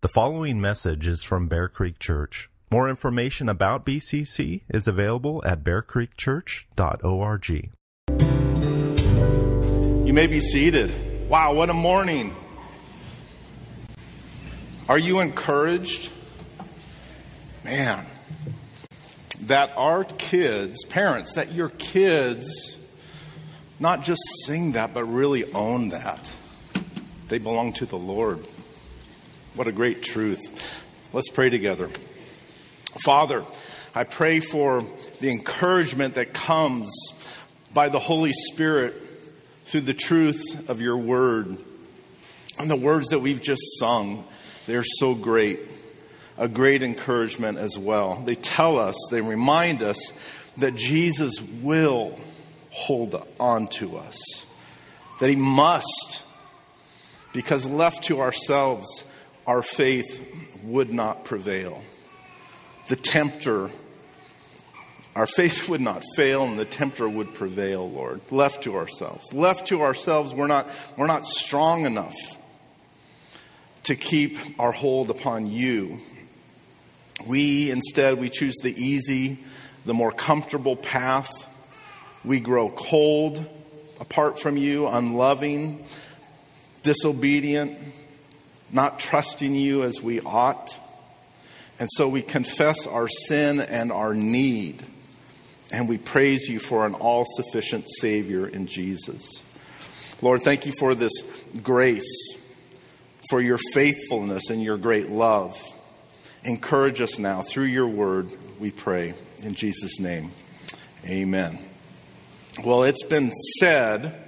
The following message is from Bear Creek Church. More information about BCC is available at bearcreekchurch.org. You may be seated. Wow, what a morning. Are you encouraged? Man, that our kids, parents, that your kids not just sing that, but really own that. They belong to the Lord. What a great truth. Let's pray together. Father, I pray for the encouragement that comes by the Holy Spirit through the truth of your word. And the words that we've just sung, they're so great. A great encouragement as well. They tell us, they remind us that Jesus will hold on to us, that he must, because left to ourselves, our faith would not prevail. The tempter, our faith would not fail and the tempter would prevail, Lord. Left to ourselves. Left to ourselves, we're not, we're not strong enough to keep our hold upon you. We instead, we choose the easy, the more comfortable path. We grow cold apart from you, unloving, disobedient, not trusting you as we ought. And so we confess our sin and our need. And we praise you for an all sufficient Savior in Jesus. Lord, thank you for this grace, for your faithfulness and your great love. Encourage us now through your word, we pray. In Jesus' name, amen. Well, it's been said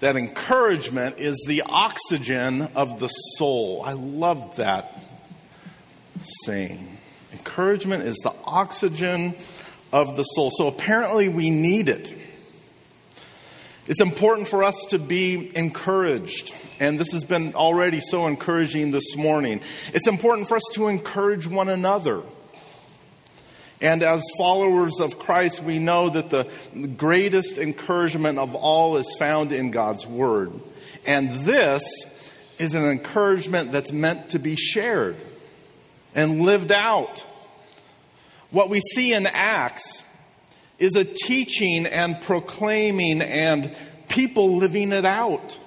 that encouragement is the oxygen of the soul. I love that saying. Encouragement is the oxygen of the soul. So apparently we need it. It's important for us to be encouraged. And this has been already so encouraging this morning. It's important for us to encourage one another. And as followers of Christ, we know that the greatest encouragement of all is found in God's Word. And this is an encouragement that's meant to be shared and lived out. What we see in Acts is a teaching and proclaiming and people living it out.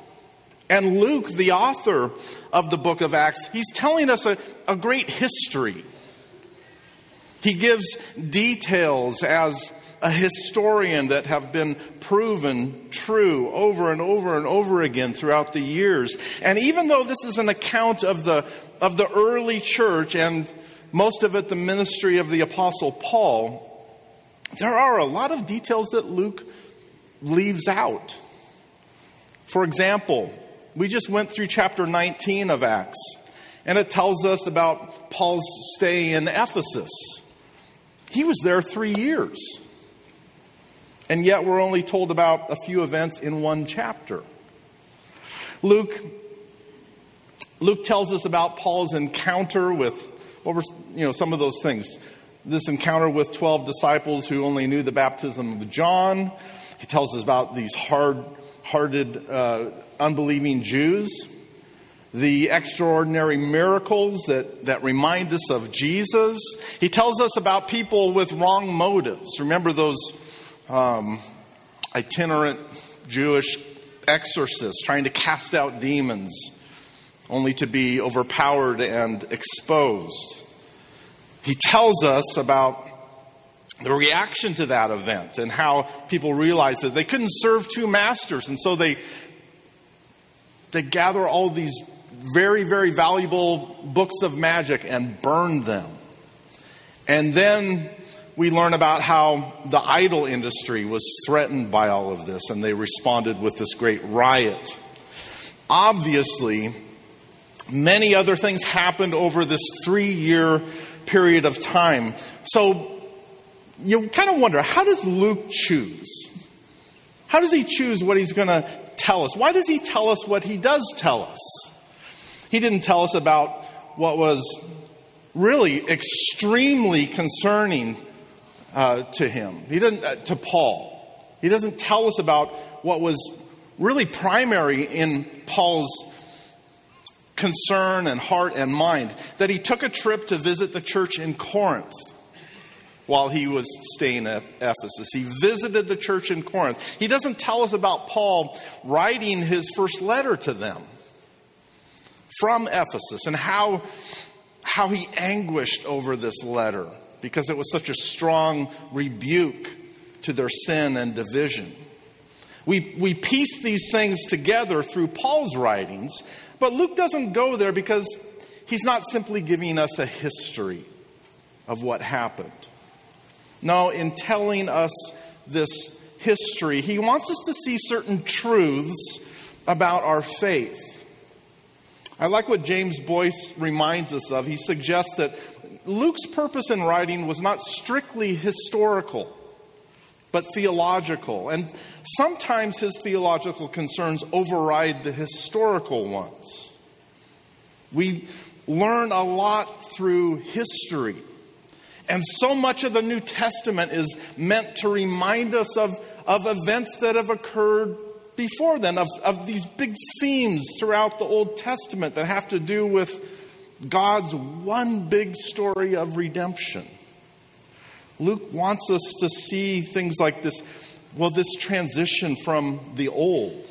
And Luke, the author of the book of Acts, he's telling us a, a great history he gives details as a historian that have been proven true over and over and over again throughout the years. And even though this is an account of the, of the early church and most of it the ministry of the apostle Paul, there are a lot of details that Luke leaves out. For example, we just went through chapter 19 of Acts, and it tells us about Paul's stay in Ephesus. He was there three years. And yet we're only told about a few events in one chapter. Luke, Luke tells us about Paul's encounter with what were you know some of those things. This encounter with 12 disciples who only knew the baptism of John. He tells us about these hard hearted, uh, unbelieving Jews the extraordinary miracles that, that remind us of Jesus. He tells us about people with wrong motives. Remember those um, itinerant Jewish exorcists trying to cast out demons only to be overpowered and exposed. He tells us about the reaction to that event and how people realized that they couldn't serve two masters, and so they they gather all these very, very valuable books of magic and burned them. And then we learn about how the idol industry was threatened by all of this, and they responded with this great riot. Obviously, many other things happened over this three year period of time. So you kind of wonder how does Luke choose? How does he choose what he's going to tell us? Why does he tell us what he does tell us? He didn't tell us about what was really extremely concerning uh, to him. He didn't uh, to Paul. He doesn't tell us about what was really primary in Paul's concern and heart and mind that he took a trip to visit the church in Corinth while he was staying at Ephesus. He visited the church in Corinth. He doesn't tell us about Paul writing his first letter to them from Ephesus and how, how he anguished over this letter because it was such a strong rebuke to their sin and division. We, we piece these things together through Paul's writings, but Luke doesn't go there because he's not simply giving us a history of what happened. No, in telling us this history, he wants us to see certain truths about our faith. I like what James Boice reminds us of. He suggests that Luke's purpose in writing was not strictly historical, but theological. And sometimes his theological concerns override the historical ones. We learn a lot through history. And so much of the New Testament is meant to remind us of, of events that have occurred before then, of, of these big themes throughout the Old Testament that have to do with God's one big story of redemption. Luke wants us to see things like this well, this transition from the old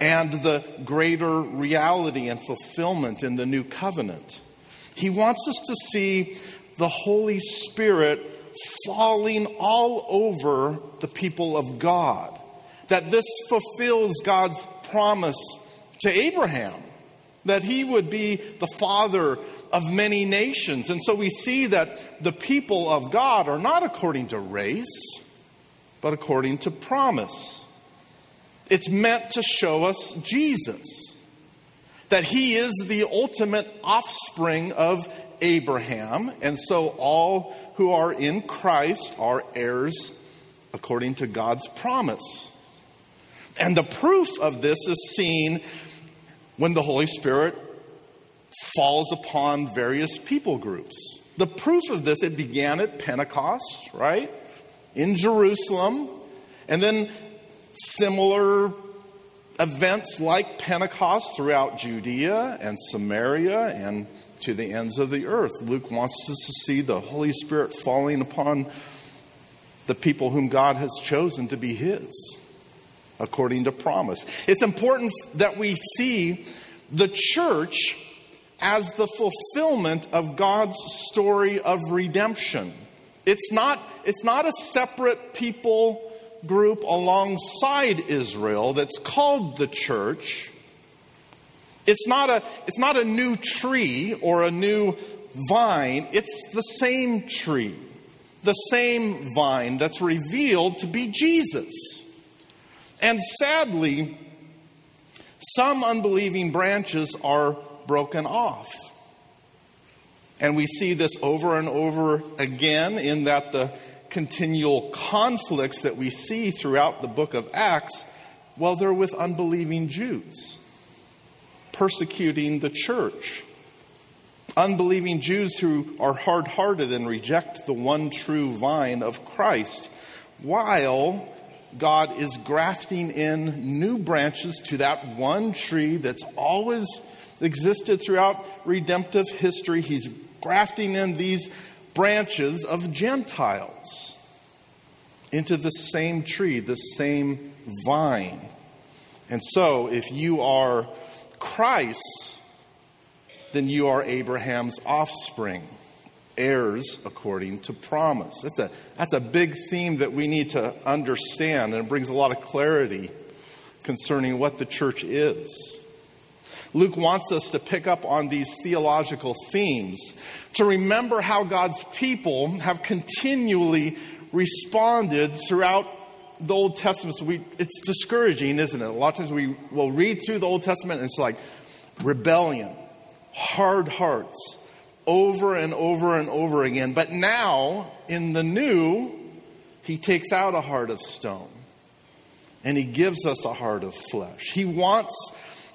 and the greater reality and fulfillment in the new covenant. He wants us to see the Holy Spirit falling all over the people of God. That this fulfills God's promise to Abraham, that he would be the father of many nations. And so we see that the people of God are not according to race, but according to promise. It's meant to show us Jesus, that he is the ultimate offspring of Abraham, and so all who are in Christ are heirs according to God's promise. And the proof of this is seen when the Holy Spirit falls upon various people groups. The proof of this, it began at Pentecost, right? In Jerusalem. And then similar events like Pentecost throughout Judea and Samaria and to the ends of the earth. Luke wants us to see the Holy Spirit falling upon the people whom God has chosen to be His, according to promise. It's important that we see the church as the fulfillment of God's story of redemption. It's not, it's not a separate people group alongside Israel that's called the church. It's not a, it's not a new tree or a new vine, it's the same tree, the same vine that's revealed to be Jesus. And sadly, some unbelieving branches are broken off. And we see this over and over again in that the continual conflicts that we see throughout the book of Acts, well, they're with unbelieving Jews persecuting the church. Unbelieving Jews who are hard hearted and reject the one true vine of Christ, while God is grafting in new branches to that one tree that's always existed throughout redemptive history. He's grafting in these branches of Gentiles into the same tree, the same vine. And so, if you are Christ, then you are Abraham's offspring, heirs according to promise. That's a, that's a big theme that we need to understand, and it brings a lot of clarity concerning what the church is. Luke wants us to pick up on these theological themes, to remember how God's people have continually responded throughout the Old Testament, so we, it's discouraging, isn't it? A lot of times we will read through the Old Testament and it's like rebellion, hard hearts, over and over and over again. But now, in the new, he takes out a heart of stone and he gives us a heart of flesh. He wants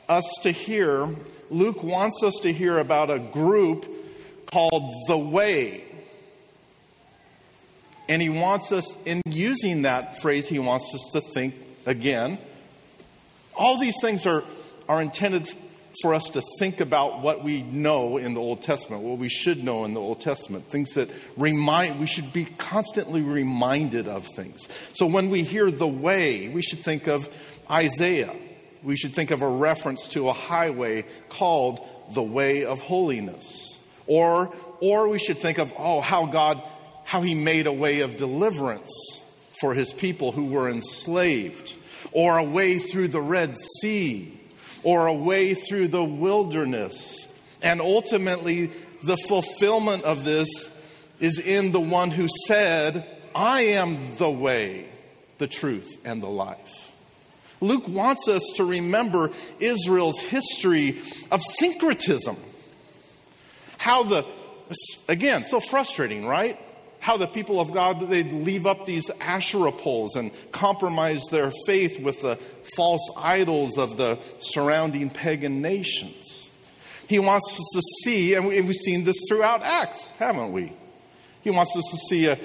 us to hear, Luke wants us to hear about a group called the Way. And he wants us, in using that phrase, he wants us to think again. All these things are, are intended for us to think about what we know in the Old Testament, what we should know in the Old Testament, things that remind, we should be constantly reminded of things. So when we hear the way, we should think of Isaiah. We should think of a reference to a highway called the way of holiness. Or, or we should think of, oh, how God, how he made a way of deliverance for his people who were enslaved, or a way through the Red Sea or a way through the wilderness. And ultimately, the fulfillment of this is in the one who said, I am the way, the truth, and the life. Luke wants us to remember Israel's history of syncretism. How the, again, so frustrating, right? How the people of God they'd leave up these Asherah poles and compromise their faith with the false idols of the surrounding pagan nations. He wants us to see, and we've seen this throughout Acts, haven't we? He wants us to see a,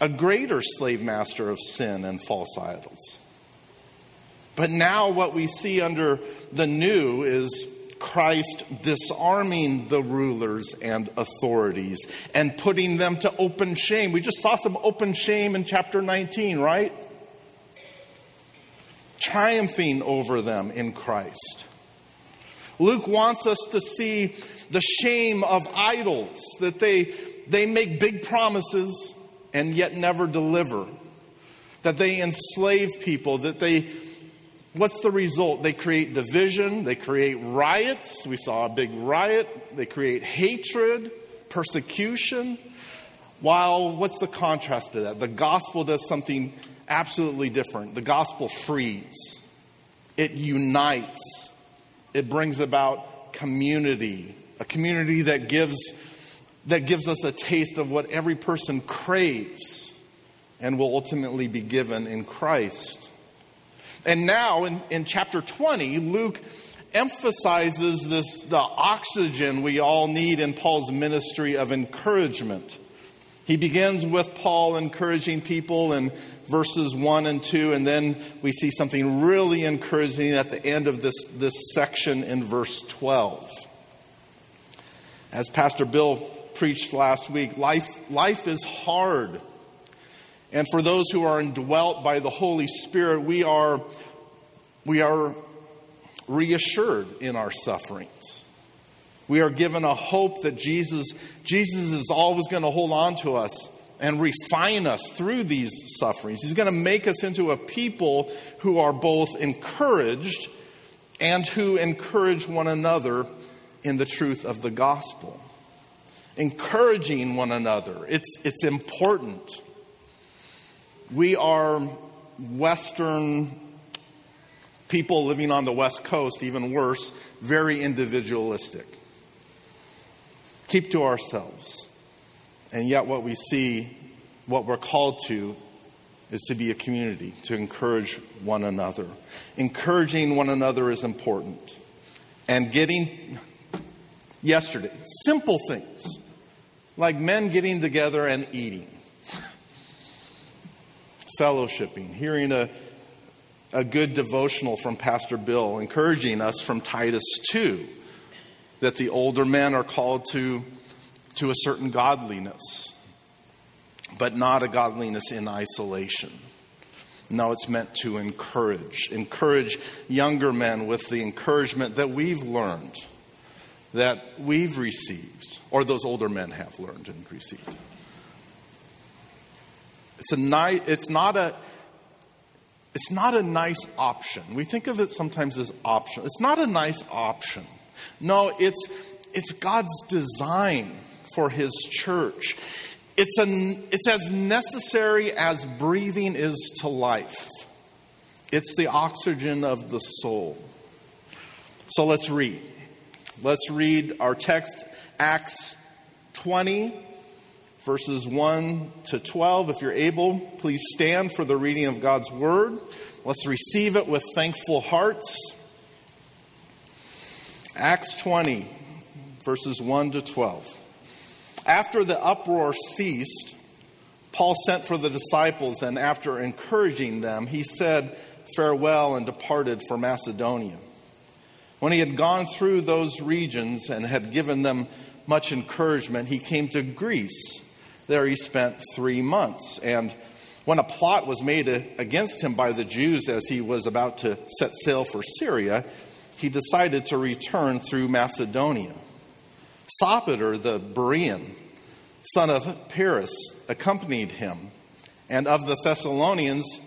a greater slave master of sin and false idols. But now, what we see under the new is Christ disarming the rulers and authorities and putting them to open shame. We just saw some open shame in chapter 19, right? Triumphing over them in Christ. Luke wants us to see the shame of idols, that they, they make big promises and yet never deliver, that they enslave people, that they what's the result? They create division, they create riots. We saw a big riot. They create hatred, persecution. While, what's the contrast to that? The gospel does something absolutely different. The gospel frees, it unites, it brings about community, a community that gives, that gives us a taste of what every person craves and will ultimately be given in Christ. And now in, in chapter 20, Luke emphasizes this the oxygen we all need in Paul's ministry of encouragement. He begins with Paul encouraging people in verses 1 and 2, and then we see something really encouraging at the end of this, this section in verse 12. As Pastor Bill preached last week, life, life is hard. And for those who are indwelt by the Holy Spirit, we are, we are reassured in our sufferings. We are given a hope that Jesus, Jesus is always going to hold on to us and refine us through these sufferings. He's going to make us into a people who are both encouraged and who encourage one another in the truth of the gospel. Encouraging one another, it's, it's important. We are Western people living on the West Coast, even worse, very individualistic. Keep to ourselves. And yet, what we see, what we're called to, is to be a community, to encourage one another. Encouraging one another is important. And getting, yesterday, simple things like men getting together and eating fellowshipping, hearing a, a good devotional from Pastor Bill, encouraging us from Titus 2 that the older men are called to, to a certain godliness, but not a godliness in isolation. No, it's meant to encourage. Encourage younger men with the encouragement that we've learned, that we've received, or those older men have learned and received. It's, a ni- it's, not a, it's not a nice option. We think of it sometimes as option. It's not a nice option. No, it's, it's God's design for His church. It's, a, it's as necessary as breathing is to life. It's the oxygen of the soul. So let's read. Let's read our text, Acts 20, verses 1 to 12. If you're able, please stand for the reading of God's word. Let's receive it with thankful hearts. Acts 20, verses 1 to 12. After the uproar ceased, Paul sent for the disciples, and after encouraging them, he said farewell and departed for Macedonia. When he had gone through those regions and had given them much encouragement, he came to Greece. There he spent three months. And when a plot was made against him by the Jews as he was about to set sail for Syria, he decided to return through Macedonia. Sopater the Berean, son of Pyrrhus, accompanied him, and of the Thessalonians,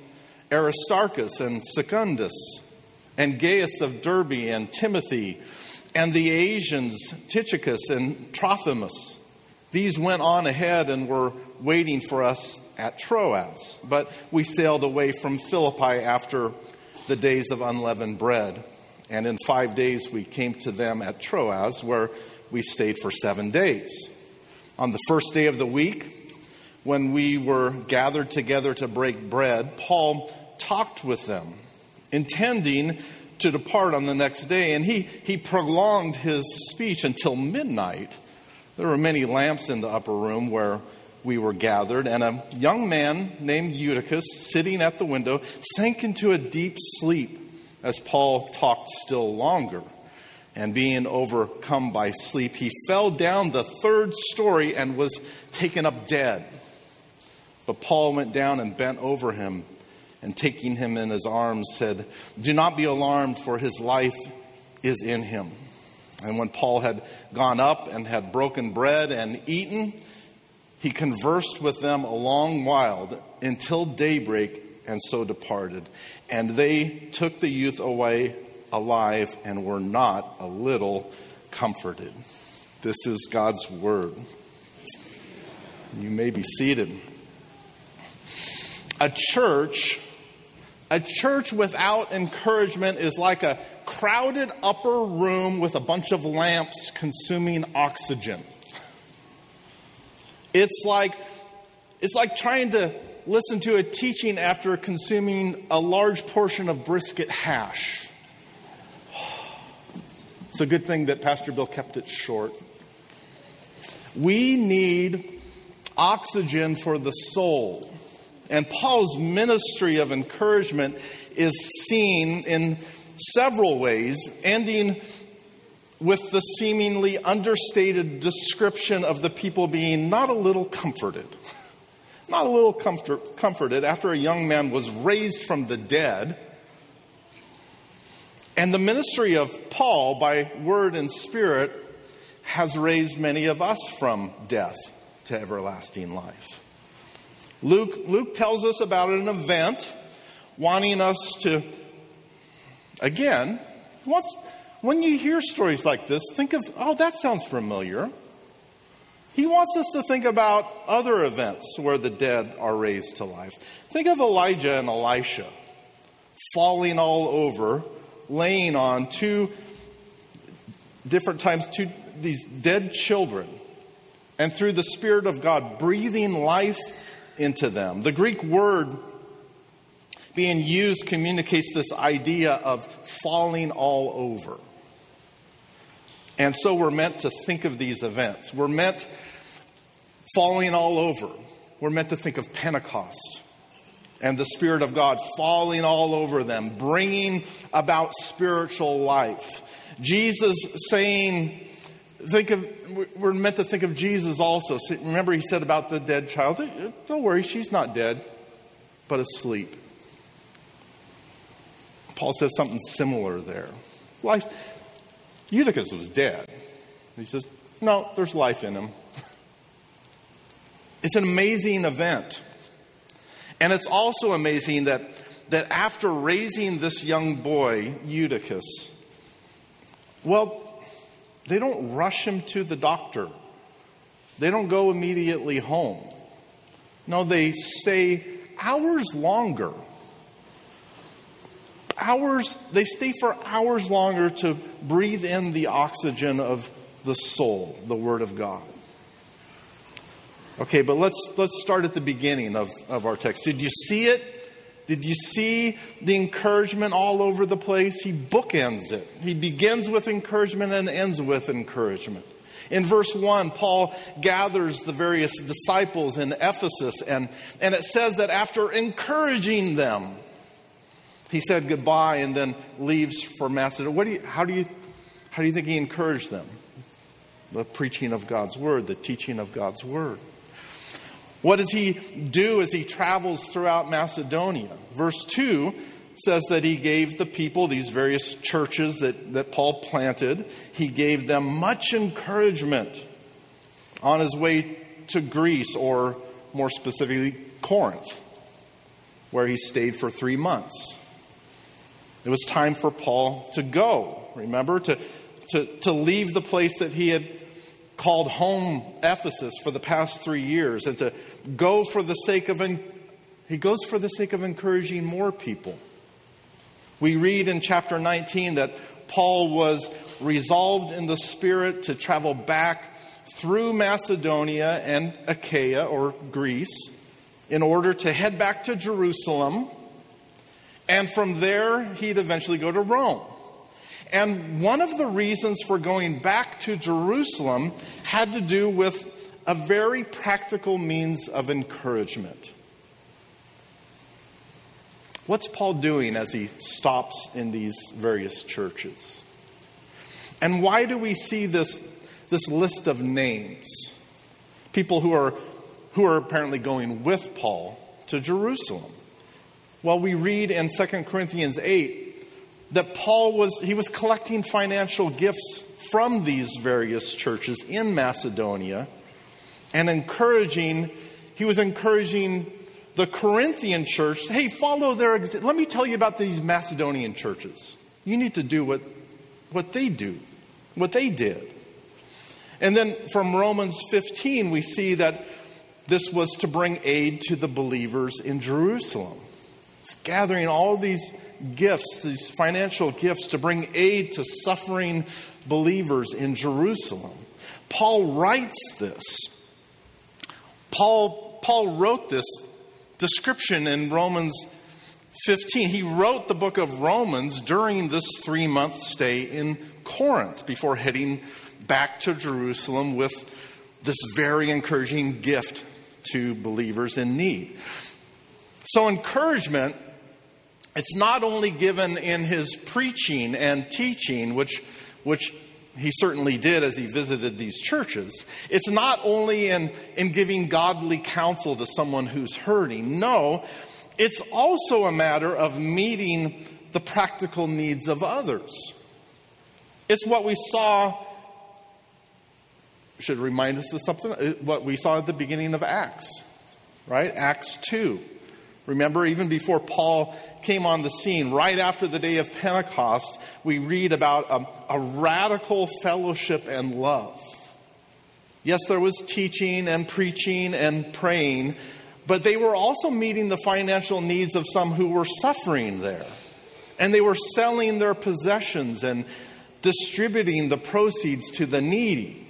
Aristarchus and Secundus, and Gaius of Derbe and Timothy, and the Asians, Tychicus and Trophimus. These went on ahead and were waiting for us at Troas, but we sailed away from Philippi after the days of unleavened bread. And in five days we came to them at Troas, where we stayed for seven days. On the first day of the week, when we were gathered together to break bread, Paul talked with them, intending to depart on the next day, and he, he prolonged his speech until midnight. There were many lamps in the upper room where we were gathered, and a young man named Eutychus, sitting at the window, sank into a deep sleep as Paul talked still longer. And being overcome by sleep, he fell down the third story and was taken up dead. But Paul went down and bent over him and taking him in his arms said, Do not be alarmed, for his life is in him. And when Paul had gone up and had broken bread and eaten, he conversed with them a long while until daybreak and so departed. And they took the youth away alive and were not a little comforted. This is God's word. You may be seated. A church a church without encouragement is like a crowded upper room with a bunch of lamps consuming oxygen. It's like, it's like trying to listen to a teaching after consuming a large portion of brisket hash. It's a good thing that Pastor Bill kept it short. We need oxygen for the soul. And Paul's ministry of encouragement is seen in several ways, ending with the seemingly understated description of the people being not a little comforted. Not a little comfort, comforted after a young man was raised from the dead. And the ministry of Paul, by word and spirit, has raised many of us from death to everlasting life. Luke, Luke tells us about an event wanting us to, again, when you hear stories like this, think of, oh, that sounds familiar. He wants us to think about other events where the dead are raised to life. Think of Elijah and Elisha falling all over, laying on two different times, two, these dead children, and through the Spirit of God, breathing life into them. The Greek word being used communicates this idea of falling all over. And so we're meant to think of these events. We're meant falling all over. We're meant to think of Pentecost and the Spirit of God falling all over them, bringing about spiritual life. Jesus saying, think of we're meant to think of Jesus also. Remember, he said about the dead child, don't worry, she's not dead, but asleep. Paul says something similar there. Life, Eutychus was dead. He says, no, there's life in him. It's an amazing event. And it's also amazing that, that after raising this young boy, Eutychus, well, they don't rush him to the doctor. They don't go immediately home. No, they stay hours longer. Hours, they stay for hours longer to breathe in the oxygen of the soul, the Word of God. Okay, but let's, let's start at the beginning of, of our text. Did you see it? Did you see the encouragement all over the place? He bookends it. He begins with encouragement and ends with encouragement. In verse 1, Paul gathers the various disciples in Ephesus, and, and it says that after encouraging them, he said goodbye and then leaves for Macedonia. What do you, how do you How do you think he encouraged them? The preaching of God's word, the teaching of God's word. What does he do as he travels throughout Macedonia? Verse 2 says that he gave the people, these various churches that, that Paul planted, he gave them much encouragement on his way to Greece, or more specifically, Corinth, where he stayed for three months. It was time for Paul to go, remember, to, to, to leave the place that he had called home Ephesus for the past three years and to go for the sake of, he goes for the sake of encouraging more people. We read in chapter 19 that Paul was resolved in the Spirit to travel back through Macedonia and Achaia or Greece in order to head back to Jerusalem. And from there, he'd eventually go to Rome. And one of the reasons for going back to Jerusalem had to do with a very practical means of encouragement. What's Paul doing as he stops in these various churches? And why do we see this, this list of names? People who are, who are apparently going with Paul to Jerusalem. Well, we read in 2 Corinthians 8 that Paul was he was collecting financial gifts from these various churches in Macedonia and encouraging he was encouraging the Corinthian church, hey, follow their example. Let me tell you about these Macedonian churches. You need to do what, what they do, what they did. And then from Romans 15, we see that this was to bring aid to the believers in Jerusalem. It's gathering all these gifts, these financial gifts, to bring aid to suffering believers in Jerusalem. Paul writes this. Paul, Paul wrote this description in Romans 15. He wrote the book of Romans during this three month stay in Corinth before heading back to Jerusalem with this very encouraging gift to believers in need. So, encouragement, it's not only given in his preaching and teaching, which, which he certainly did as he visited these churches. It's not only in, in giving godly counsel to someone who's hurting. No, it's also a matter of meeting the practical needs of others. It's what we saw, should remind us of something, uh, what we saw at the beginning of Acts, right? Acts 2. Remember, even before Paul came on the scene, right after the day of Pentecost, we read about a, a, radical fellowship and love. Yes, there was teaching and preaching and praying, but they were also meeting the financial needs of some who were suffering there. And they were selling their possessions and distributing the proceeds to the needy.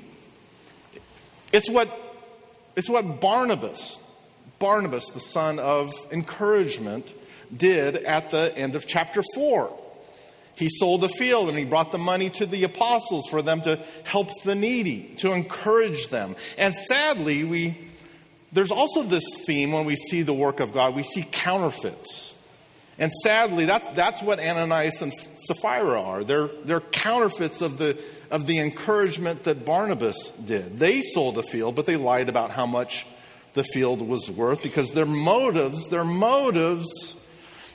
It's what, it's what Barnabas, Barnabas, the son of encouragement, did at the end of chapter 4. He sold a field and he brought the money to the apostles for them to help the needy, to encourage them. And sadly, we, there's also this theme when we see the work of God, we see counterfeits. And sadly, that's, that's what Ananias and Sapphira are. They're, they're counterfeits of the, of the encouragement that Barnabas did. They sold a field, but they lied about how much the field was worth because their motives, their motives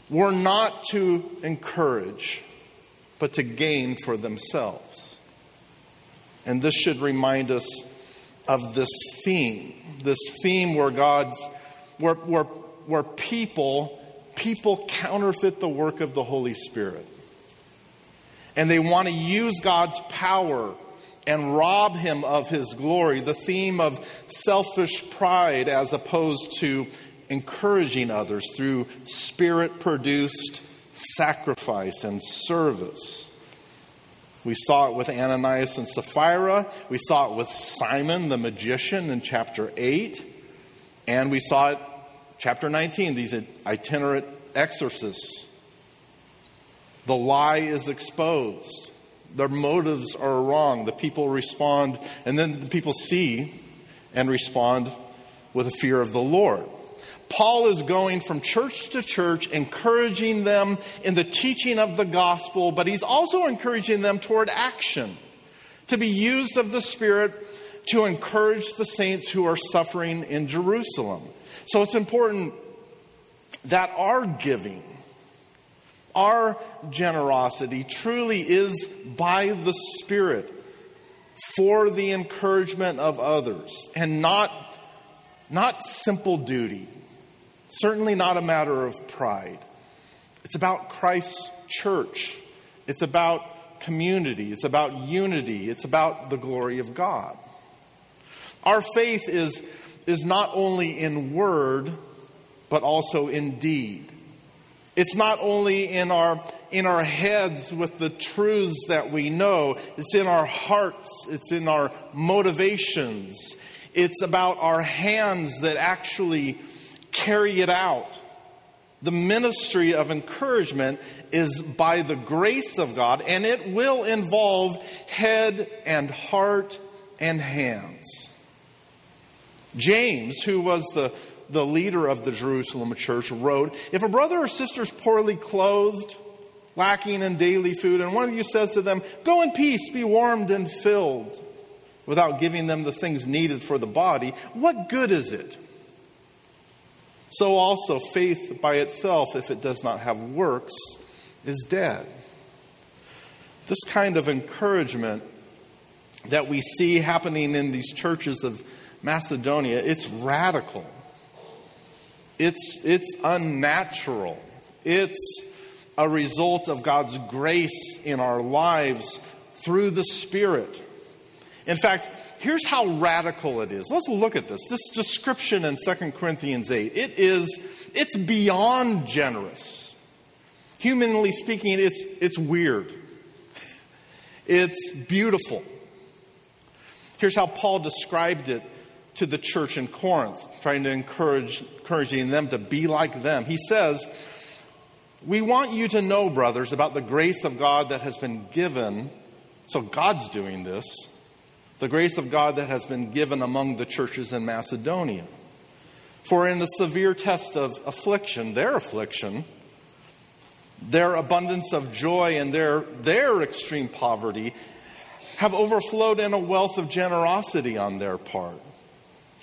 were not to encourage, but to gain for themselves. And this should remind us of this theme, this theme where God's, where, where, where people, people counterfeit the work of the Holy Spirit. And they want to use God's power and rob him of his glory. The theme of selfish pride as opposed to encouraging others through spirit produced sacrifice and service. We saw it with Ananias and Sapphira. We saw it with Simon the magician in chapter 8. And we saw it chapter 19, these itinerant exorcists. The lie is exposed. Their motives are wrong. The people respond, and then the people see and respond with a fear of the Lord. Paul is going from church to church, encouraging them in the teaching of the gospel, but he's also encouraging them toward action, to be used of the Spirit to encourage the saints who are suffering in Jerusalem. So it's important that our giving, our generosity truly is by the Spirit for the encouragement of others and not, not simple duty, certainly not a matter of pride. It's about Christ's church, it's about community, it's about unity, it's about the glory of God. Our faith is, is not only in word, but also in deed. It's not only in our, in our heads with the truths that we know, it's in our hearts, it's in our motivations, it's about our hands that actually carry it out. The ministry of encouragement is by the grace of God, and it will involve head and heart and hands. James, who was the the leader of the Jerusalem church, wrote If a brother or sister is poorly clothed, lacking in daily food, and one of you says to them, Go in peace, be warmed and filled, without giving them the things needed for the body, what good is it? So also, faith by itself, if it does not have works, is dead. This kind of encouragement that we see happening in these churches of Macedonia, it's radical. It's, it's unnatural. It's a result of God's grace in our lives through the Spirit. In fact, here's how radical it is. Let's look at this. This description in 2 Corinthians 8, it is it's beyond generous. Humanly speaking, it's it's weird. It's beautiful. Here's how Paul described it to the church in Corinth, trying to encourage encouraging them to be like them. He says, We want you to know, brothers, about the grace of God that has been given. So God's doing this. The grace of God that has been given among the churches in Macedonia. For in the severe test of affliction, their affliction, their abundance of joy and their, their extreme poverty have overflowed in a wealth of generosity on their part.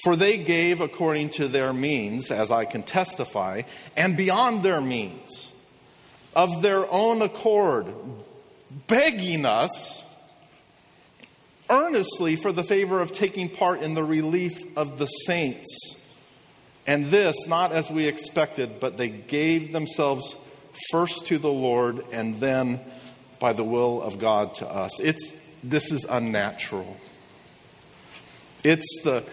For they gave according to their means, as I can testify, and beyond their means, of their own accord, begging us earnestly for the favor of taking part in the relief of the saints. And this, not as we expected, but they gave themselves first to the Lord and then by the will of God to us. It's, this is unnatural. It's the,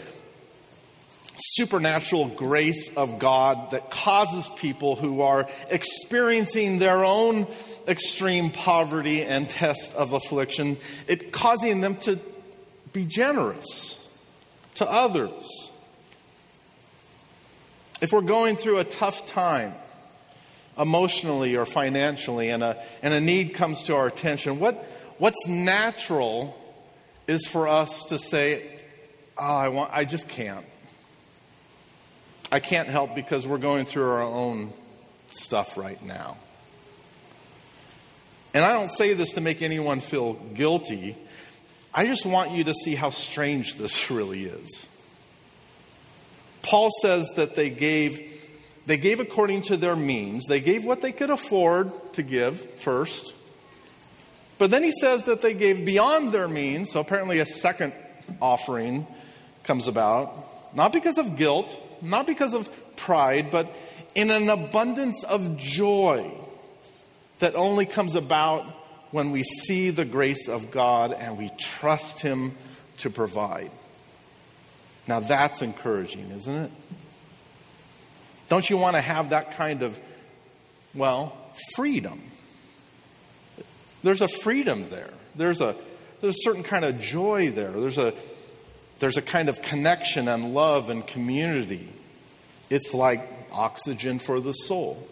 supernatural grace of God that causes people who are experiencing their own extreme poverty and test of affliction, it causing them to be generous to others. If we're going through a tough time, emotionally or financially, and a, and a need comes to our attention, what, what's natural is for us to say, Oh, I, want, I just can't. I can't help because we're going through our own stuff right now. And I don't say this to make anyone feel guilty. I just want you to see how strange this really is. Paul says that they gave they gave according to their means. They gave what they could afford to give first. But then he says that they gave beyond their means, so apparently a second offering comes about, not because of guilt, not because of pride, but in an abundance of joy that only comes about when we see the grace of God and we trust Him to provide. Now that's encouraging, isn't it? Don't you want to have that kind of, well, freedom? There's a freedom there. There's a, there's a certain kind of joy there. There's a, there's a kind of connection and love and community. It's like oxygen for the soul.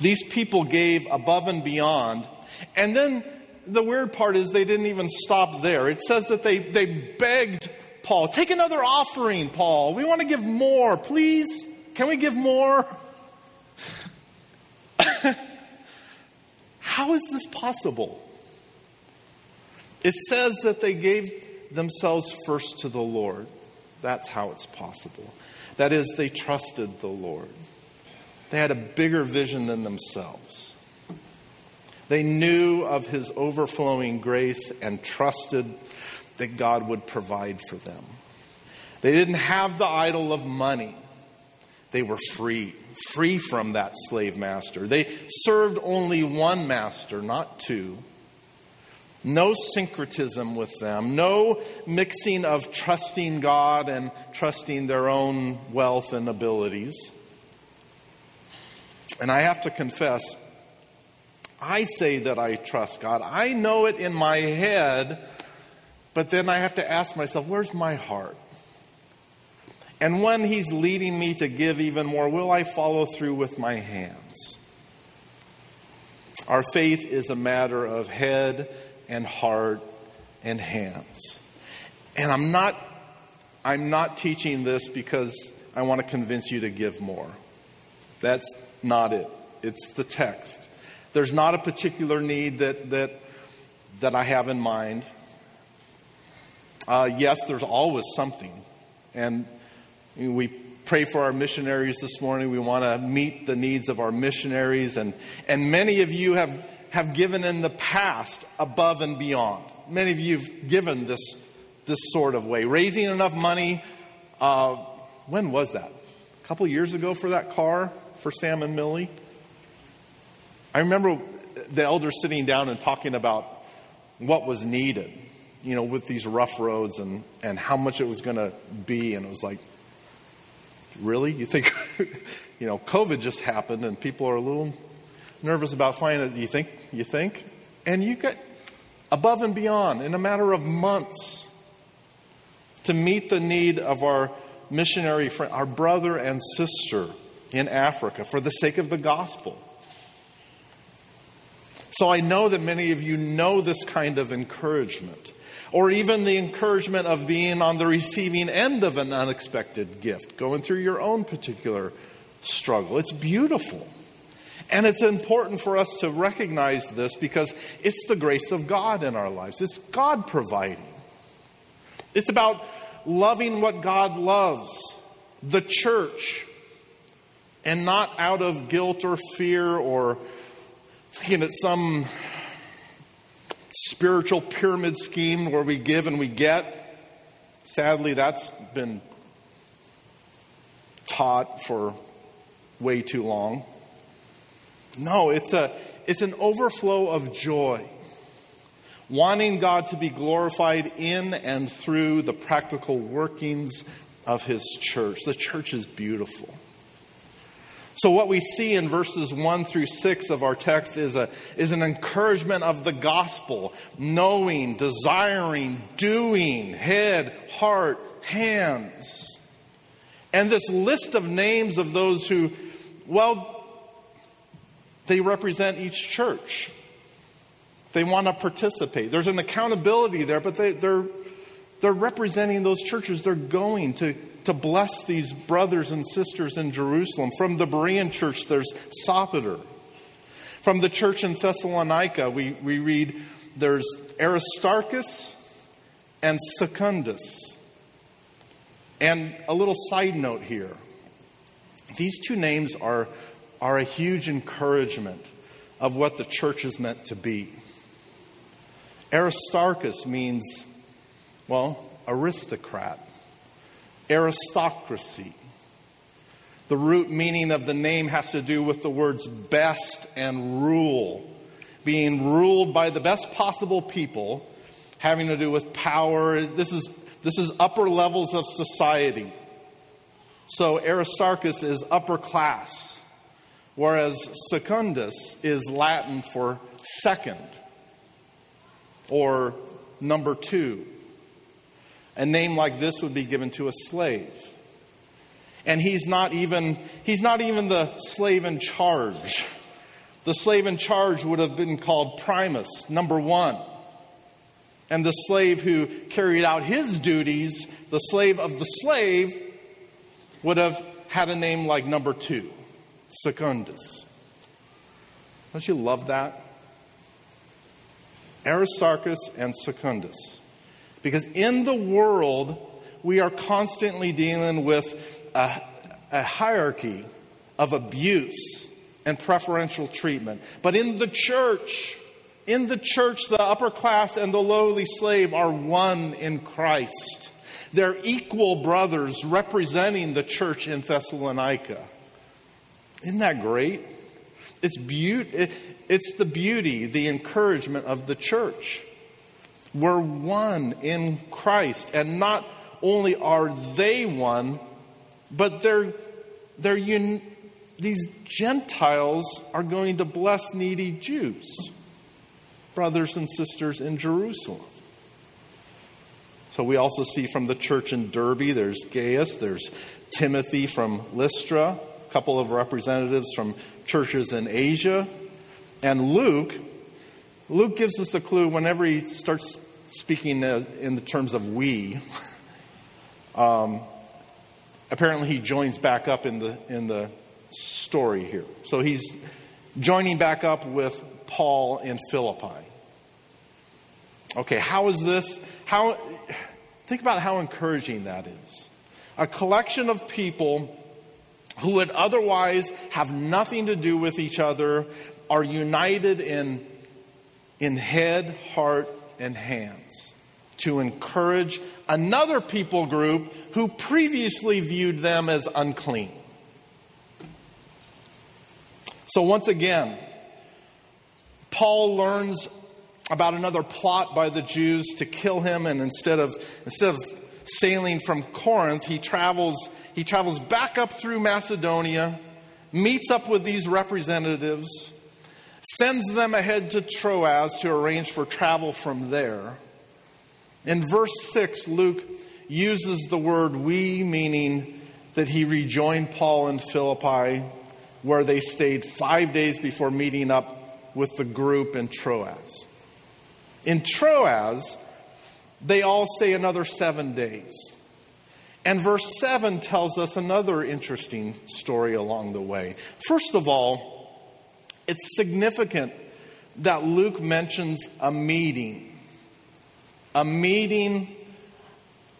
These people gave above and beyond. And then the weird part is they didn't even stop there. It says that they, they begged Paul, take another offering, Paul. We want to give more. Please, can we give more? How is this possible? It says that they gave themselves first to the Lord. That's how it's possible. That is, they trusted the Lord. They had a bigger vision than themselves. They knew of his overflowing grace and trusted that God would provide for them. They didn't have the idol of money. They were free, free from that slave master. They served only one master, not two. No syncretism with them, no mixing of trusting God and trusting their own wealth and abilities. And I have to confess, I say that I trust God. I know it in my head, but then I have to ask myself, where's my heart? And when He's leading me to give even more, will I follow through with my hands? Our faith is a matter of head and heart and hands. And I'm not I'm not teaching this because I want to convince you to give more. That's not it. It's the text. There's not a particular need that that that I have in mind. Uh, yes, there's always something, and we pray for our missionaries this morning. We want to meet the needs of our missionaries, and and many of you have have given in the past above and beyond. Many of you have given this, this sort of way. Raising enough money, uh, when was that? A couple years ago for that car for Sam and Millie? I remember the elders sitting down and talking about what was needed, you know, with these rough roads and, and how much it was going to be. And it was like, really? You think, you know, COVID just happened and people are a little nervous about finding it. You think, you think, and you get above and beyond in a matter of months to meet the need of our missionary friend, our brother and sister in Africa for the sake of the gospel. So I know that many of you know this kind of encouragement, or even the encouragement of being on the receiving end of an unexpected gift, going through your own particular struggle. It's beautiful. And it's important for us to recognize this because it's the grace of God in our lives. It's God providing. It's about loving what God loves, the church, and not out of guilt or fear or thinking it's some spiritual pyramid scheme where we give and we get. Sadly, that's been taught for way too long. No, it's, a, it's an overflow of joy. Wanting God to be glorified in and through the practical workings of His church. The church is beautiful. So, what we see in verses 1 through 6 of our text is, a, is an encouragement of the gospel knowing, desiring, doing, head, heart, hands. And this list of names of those who, well, they represent each church. They want to participate. There's an accountability there, but they, they're, they're representing those churches. They're going to, to bless these brothers and sisters in Jerusalem. From the Berean church, there's Sopater. From the church in Thessalonica, we, we read there's Aristarchus and Secundus. And a little side note here these two names are are a huge encouragement of what the church is meant to be. Aristarchus means, well, aristocrat, aristocracy. The root meaning of the name has to do with the words best and rule, being ruled by the best possible people, having to do with power. This is, this is upper levels of society. So Aristarchus is upper class whereas secundus is Latin for second or number two. A name like this would be given to a slave. And he's not even he's not even the slave in charge. The slave in charge would have been called primus, number 1. And the slave who carried out his duties, the slave of the slave, would have had a name like number two, Secundus. Don't you love that? Aristarchus and Secundus. Because in the world, we are constantly dealing with a, a hierarchy of abuse and preferential treatment. But in the church, in the church, the upper class and the lowly slave are one in Christ. They're equal brothers representing the church in Thessalonica. Isn't that great? It's, be- it's the beauty, the encouragement of the church. We're one in Christ. And not only are they one, but they're, they're un- these Gentiles are going to bless needy Jews, brothers and sisters in Jerusalem. So we also see from the church in Derbe, there's Gaius, there's Timothy from Lystra, couple of representatives from churches in Asia, and Luke. Luke gives us a clue whenever he starts speaking in the terms of we. Um, apparently, he joins back up in the in the story here. So he's joining back up with Paul in Philippi. Okay, how is this? How think about how encouraging that is. A collection of people who would otherwise have nothing to do with each other are united in, in head, heart, and hands to encourage another people group who previously viewed them as unclean. So, once again, Paul learns about another plot by the Jews to kill him, and instead of, instead of sailing from Corinth, he travels, he travels back up through Macedonia, meets up with these representatives, sends them ahead to Troas to arrange for travel from there. In verse 6, Luke uses the word we, meaning that he rejoined Paul in Philippi, where they stayed five days before meeting up with the group in Troas. In Troas, they all say another seven days. And verse 7 tells us another interesting story along the way. First of all, it's significant that Luke mentions a meeting. A meeting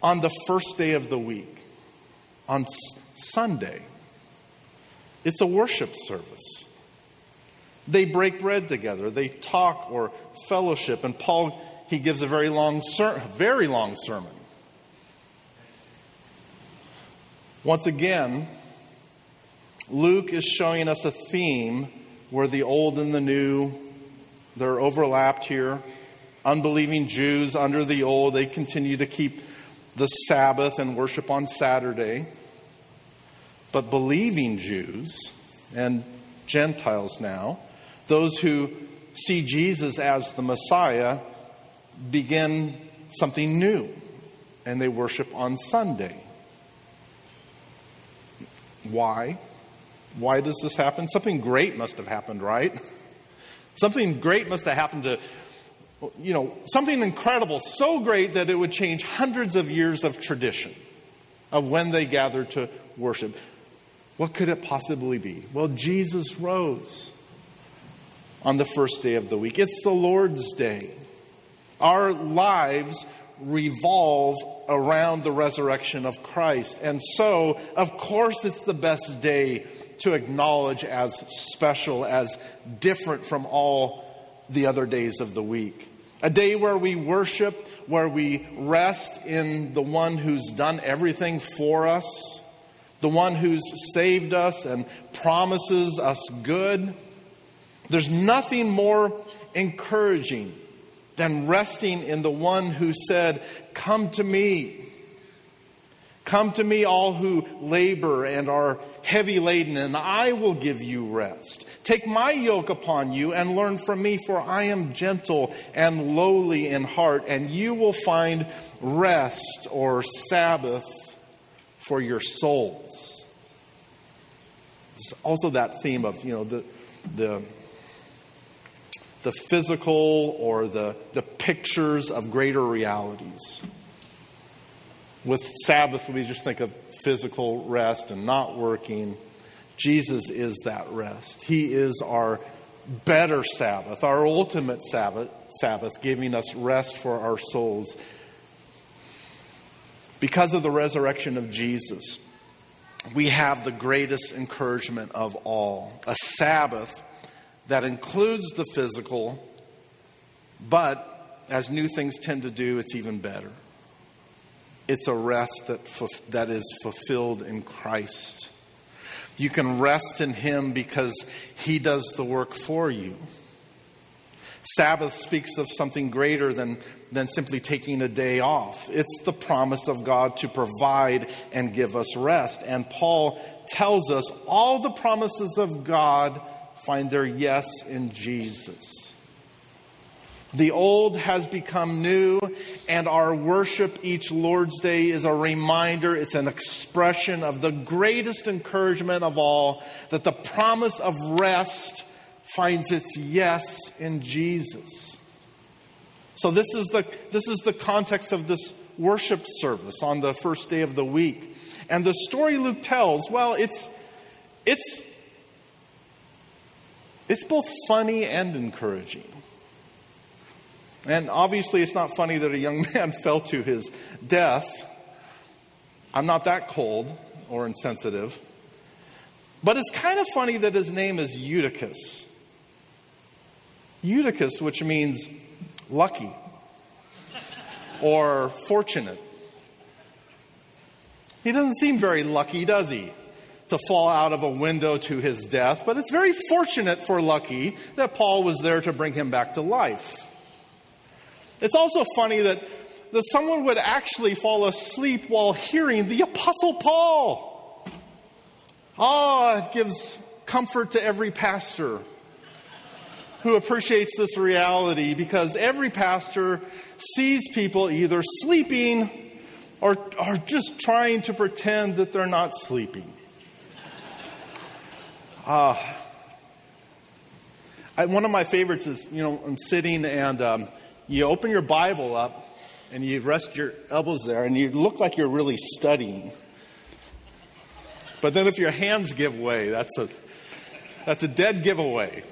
on the first day of the week, on Sunday. It's a worship service. They break bread together, they talk or fellowship, and Paul he gives a very long ser- very long sermon. Once again, Luke is showing us a theme where the old and the new they're overlapped here. Unbelieving Jews under the old, they continue to keep the Sabbath and worship on Saturday. But believing Jews and Gentiles now, those who see Jesus as the Messiah, begin something new and they worship on Sunday. Why? Why does this happen? Something great must have happened, right? Something great must have happened to, you know, something incredible, so great that it would change hundreds of years of tradition of when they gathered to worship. What could it possibly be? Well, Jesus rose on the first day of the week. It's the Lord's day. Our lives revolve around the resurrection of Christ. And so, of course, it's the best day to acknowledge as special, as different from all the other days of the week. A day where we worship, where we rest in the one who's done everything for us, the one who's saved us and promises us good. There's nothing more encouraging than resting in the one who said, Come to me. Come to me, all who labor and are heavy laden, and I will give you rest. Take my yoke upon you and learn from me, for I am gentle and lowly in heart, and you will find rest or Sabbath for your souls. There's also that theme of, you know, the, the the physical or the, the pictures of greater realities. With Sabbath, we just think of physical rest and not working. Jesus is that rest. He is our better Sabbath, our ultimate Sabbath, Sabbath, giving us rest for our souls. Because of the resurrection of Jesus, we have the greatest encouragement of all a Sabbath that includes the physical, but as new things tend to do, it's even better. It's a rest that, that is fulfilled in Christ. You can rest in Him because He does the work for you. Sabbath speaks of something greater than, than simply taking a day off. It's the promise of God to provide and give us rest. And Paul tells us all the promises of God find their yes in Jesus. The old has become new, and our worship each Lord's Day is a reminder, it's an expression of the greatest encouragement of all that the promise of rest finds its yes in Jesus. So this is the this is the context of this worship service on the first day of the week. And the story Luke tells, well, it's it's it's both funny and encouraging. And obviously, it's not funny that a young man fell to his death. I'm not that cold or insensitive. But it's kind of funny that his name is Eutychus. Eutychus, which means lucky or fortunate. He doesn't seem very lucky, does he? To fall out of a window to his death, but it's very fortunate for Lucky that Paul was there to bring him back to life. It's also funny that, that someone would actually fall asleep while hearing the Apostle Paul. Oh, it gives comfort to every pastor who appreciates this reality because every pastor sees people either sleeping or, or just trying to pretend that they're not sleeping. Uh, I, one of my favorites is, you know, I'm sitting and um, you open your Bible up and you rest your elbows there and you look like you're really studying. But then if your hands give way, that's a, that's a dead giveaway.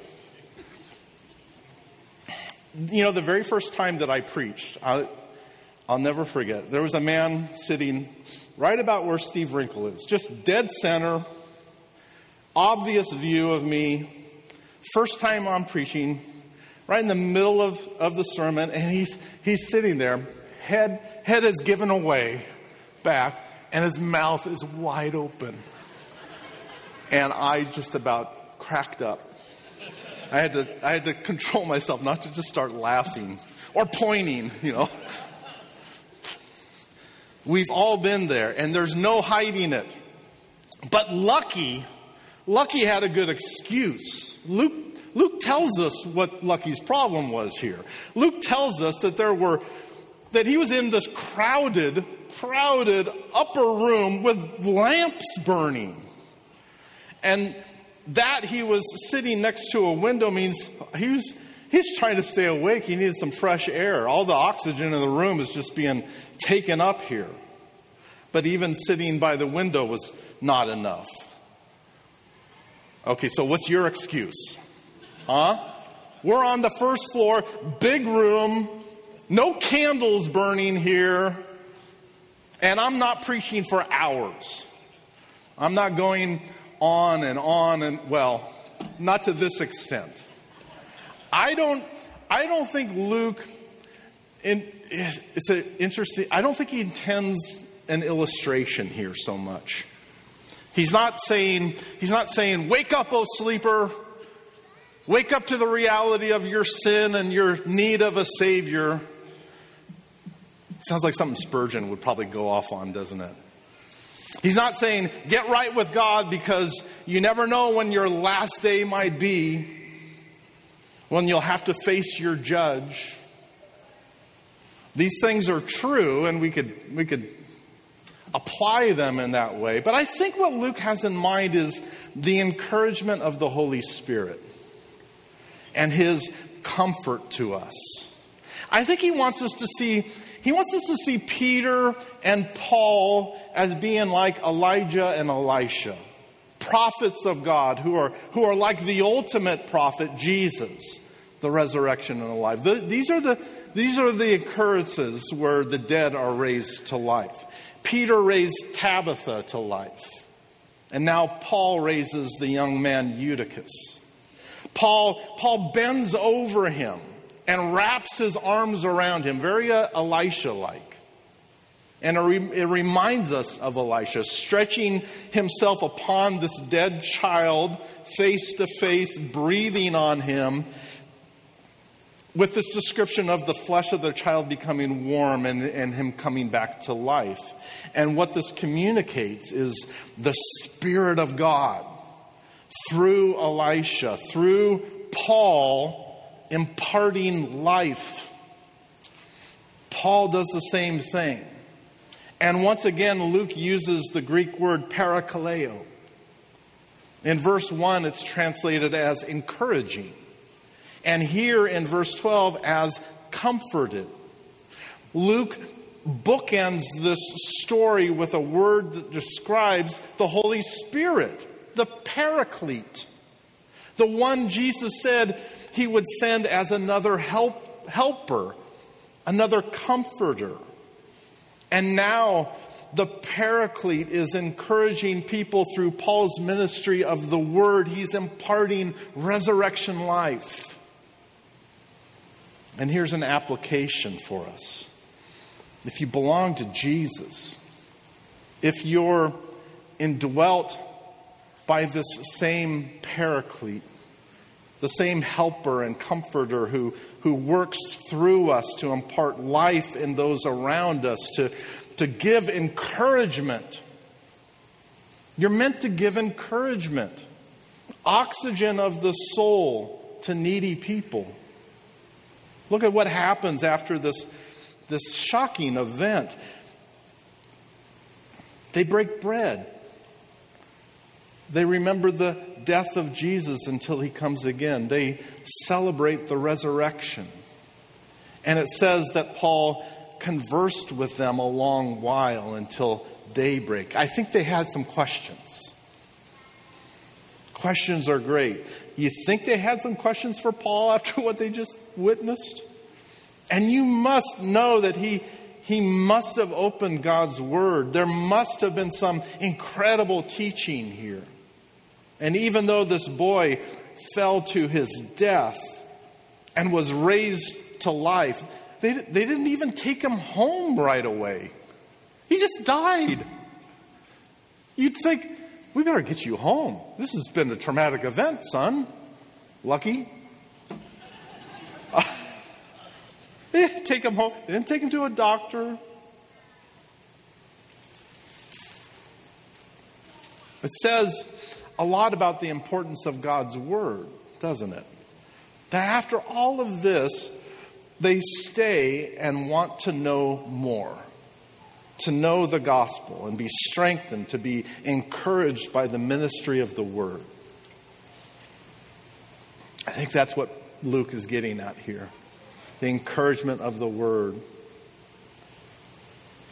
You know, the very first time that I preached, I, I'll never forget. There was a man sitting right about where Steve Wrinkle is, just dead center, obvious view of me. First time I'm preaching, right in the middle of, of the sermon, and he's, he's sitting there, head, head is given away back, and his mouth is wide open. And I just about cracked up. I had to, I had to control myself not to just start laughing or pointing, you know. We've all been there, and there's no hiding it. But Lucky, Lucky had a good excuse. Luke Luke tells us what Lucky's problem was here. Luke tells us that there were that he was in this crowded, crowded upper room with lamps burning. And that he was sitting next to a window means he was he's trying to stay awake. He needed some fresh air. All the oxygen in the room is just being taken up here. But even sitting by the window was not enough. Okay, so what's your excuse? Huh? We're on the first floor, big room, no candles burning here, and I'm not preaching for hours. I'm not going on and on and, well, not to this extent. I don't, I don't think Luke, in, it's an interesting, I don't think he intends an illustration here so much. He's not saying, he's not saying, wake up, O sleeper. Wake up to the reality of your sin and your need of a Savior. Sounds like something Spurgeon would probably go off on, doesn't it? He's not saying, get right with God because you never know when your last day might be, when you'll have to face your judge. These things are true, and we could, we could apply them in that way. But I think what Luke has in mind is the encouragement of the Holy Spirit and his comfort to us. I think he wants us to see he wants us to see Peter and Paul as being like Elijah and Elisha, prophets of God who are, who are like the ultimate prophet, Jesus, the resurrection and the life. The, these, are the, these are the occurrences where the dead are raised to life. Peter raised Tabitha to life. And now Paul raises the young man Eutychus. Paul, Paul bends over him and wraps his arms around him, very uh, Elisha like. And re- it reminds us of Elisha stretching himself upon this dead child, face to face, breathing on him, with this description of the flesh of the child becoming warm and, and him coming back to life. And what this communicates is the Spirit of God through Elisha, through Paul imparting life. Paul does the same thing. And once again, Luke uses the Greek word parakaleo. In verse 1, it's translated as encouraging. And here in verse 12, as comforted. Luke bookends this story with a word that describes the Holy Spirit, the paraclete, the one Jesus said he would send as another help, helper, another comforter. And now the paraclete is encouraging people through Paul's ministry of the word. He's imparting resurrection life. And here's an application for us. If you belong to Jesus, if you're indwelt by this same paraclete, the same helper and comforter who, who works through us to impart life in those around us, to, to give encouragement. You're meant to give encouragement, oxygen of the soul to needy people. Look at what happens after this, this shocking event. They break bread. They remember the death of Jesus until he comes again. They celebrate the resurrection. And it says that Paul conversed with them a long while until daybreak. I think they had some questions. Questions are great. You think they had some questions for Paul after what they just witnessed? And you must know that he, he must have opened God's word. There must have been some incredible teaching here. And even though this boy fell to his death and was raised to life, they, they didn't even take him home right away. He just died. You'd think, we better get you home. This has been a traumatic event, son. Lucky. Uh, they didn't take him home. They didn't take him to a doctor. It says a lot about the importance of God's Word, doesn't it? That after all of this, they stay and want to know more, to know the gospel and be strengthened, to be encouraged by the ministry of the Word. I think that's what Luke is getting at here the encouragement of the Word.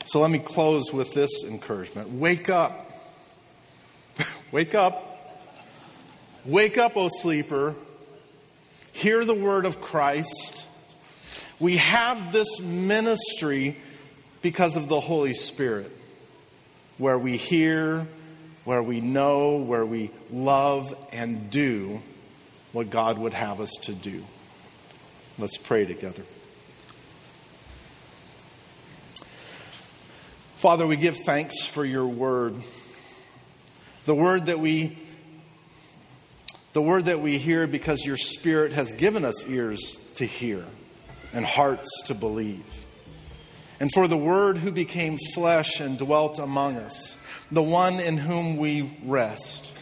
So let me close with this encouragement Wake up. Wake up Wake up, O sleeper. Hear the word of Christ. We have this ministry because of the Holy Spirit, where we hear, where we know, where we love and do what God would have us to do. Let's pray together. Father, we give thanks for your word. The word that we the word that we hear because your Spirit has given us ears to hear and hearts to believe. And for the Word who became flesh and dwelt among us, the one in whom we rest.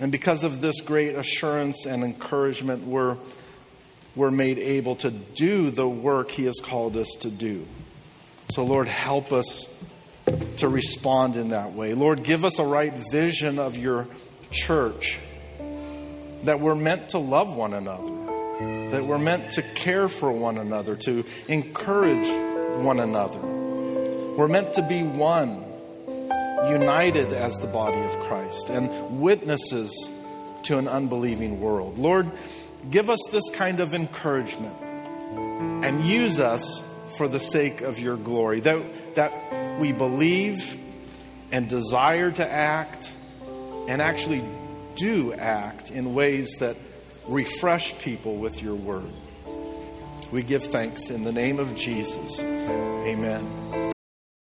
And because of this great assurance and encouragement, we're, we're made able to do the work He has called us to do. So, Lord, help us to respond in that way. Lord, give us a right vision of your church that we're meant to love one another, that we're meant to care for one another, to encourage one another. We're meant to be one, united as the body of Christ, and witnesses to an unbelieving world. Lord, give us this kind of encouragement and use us for the sake of your glory, that, that we believe and desire to act and actually do act in ways that refresh people with your word. We give thanks in the name of Jesus. Amen.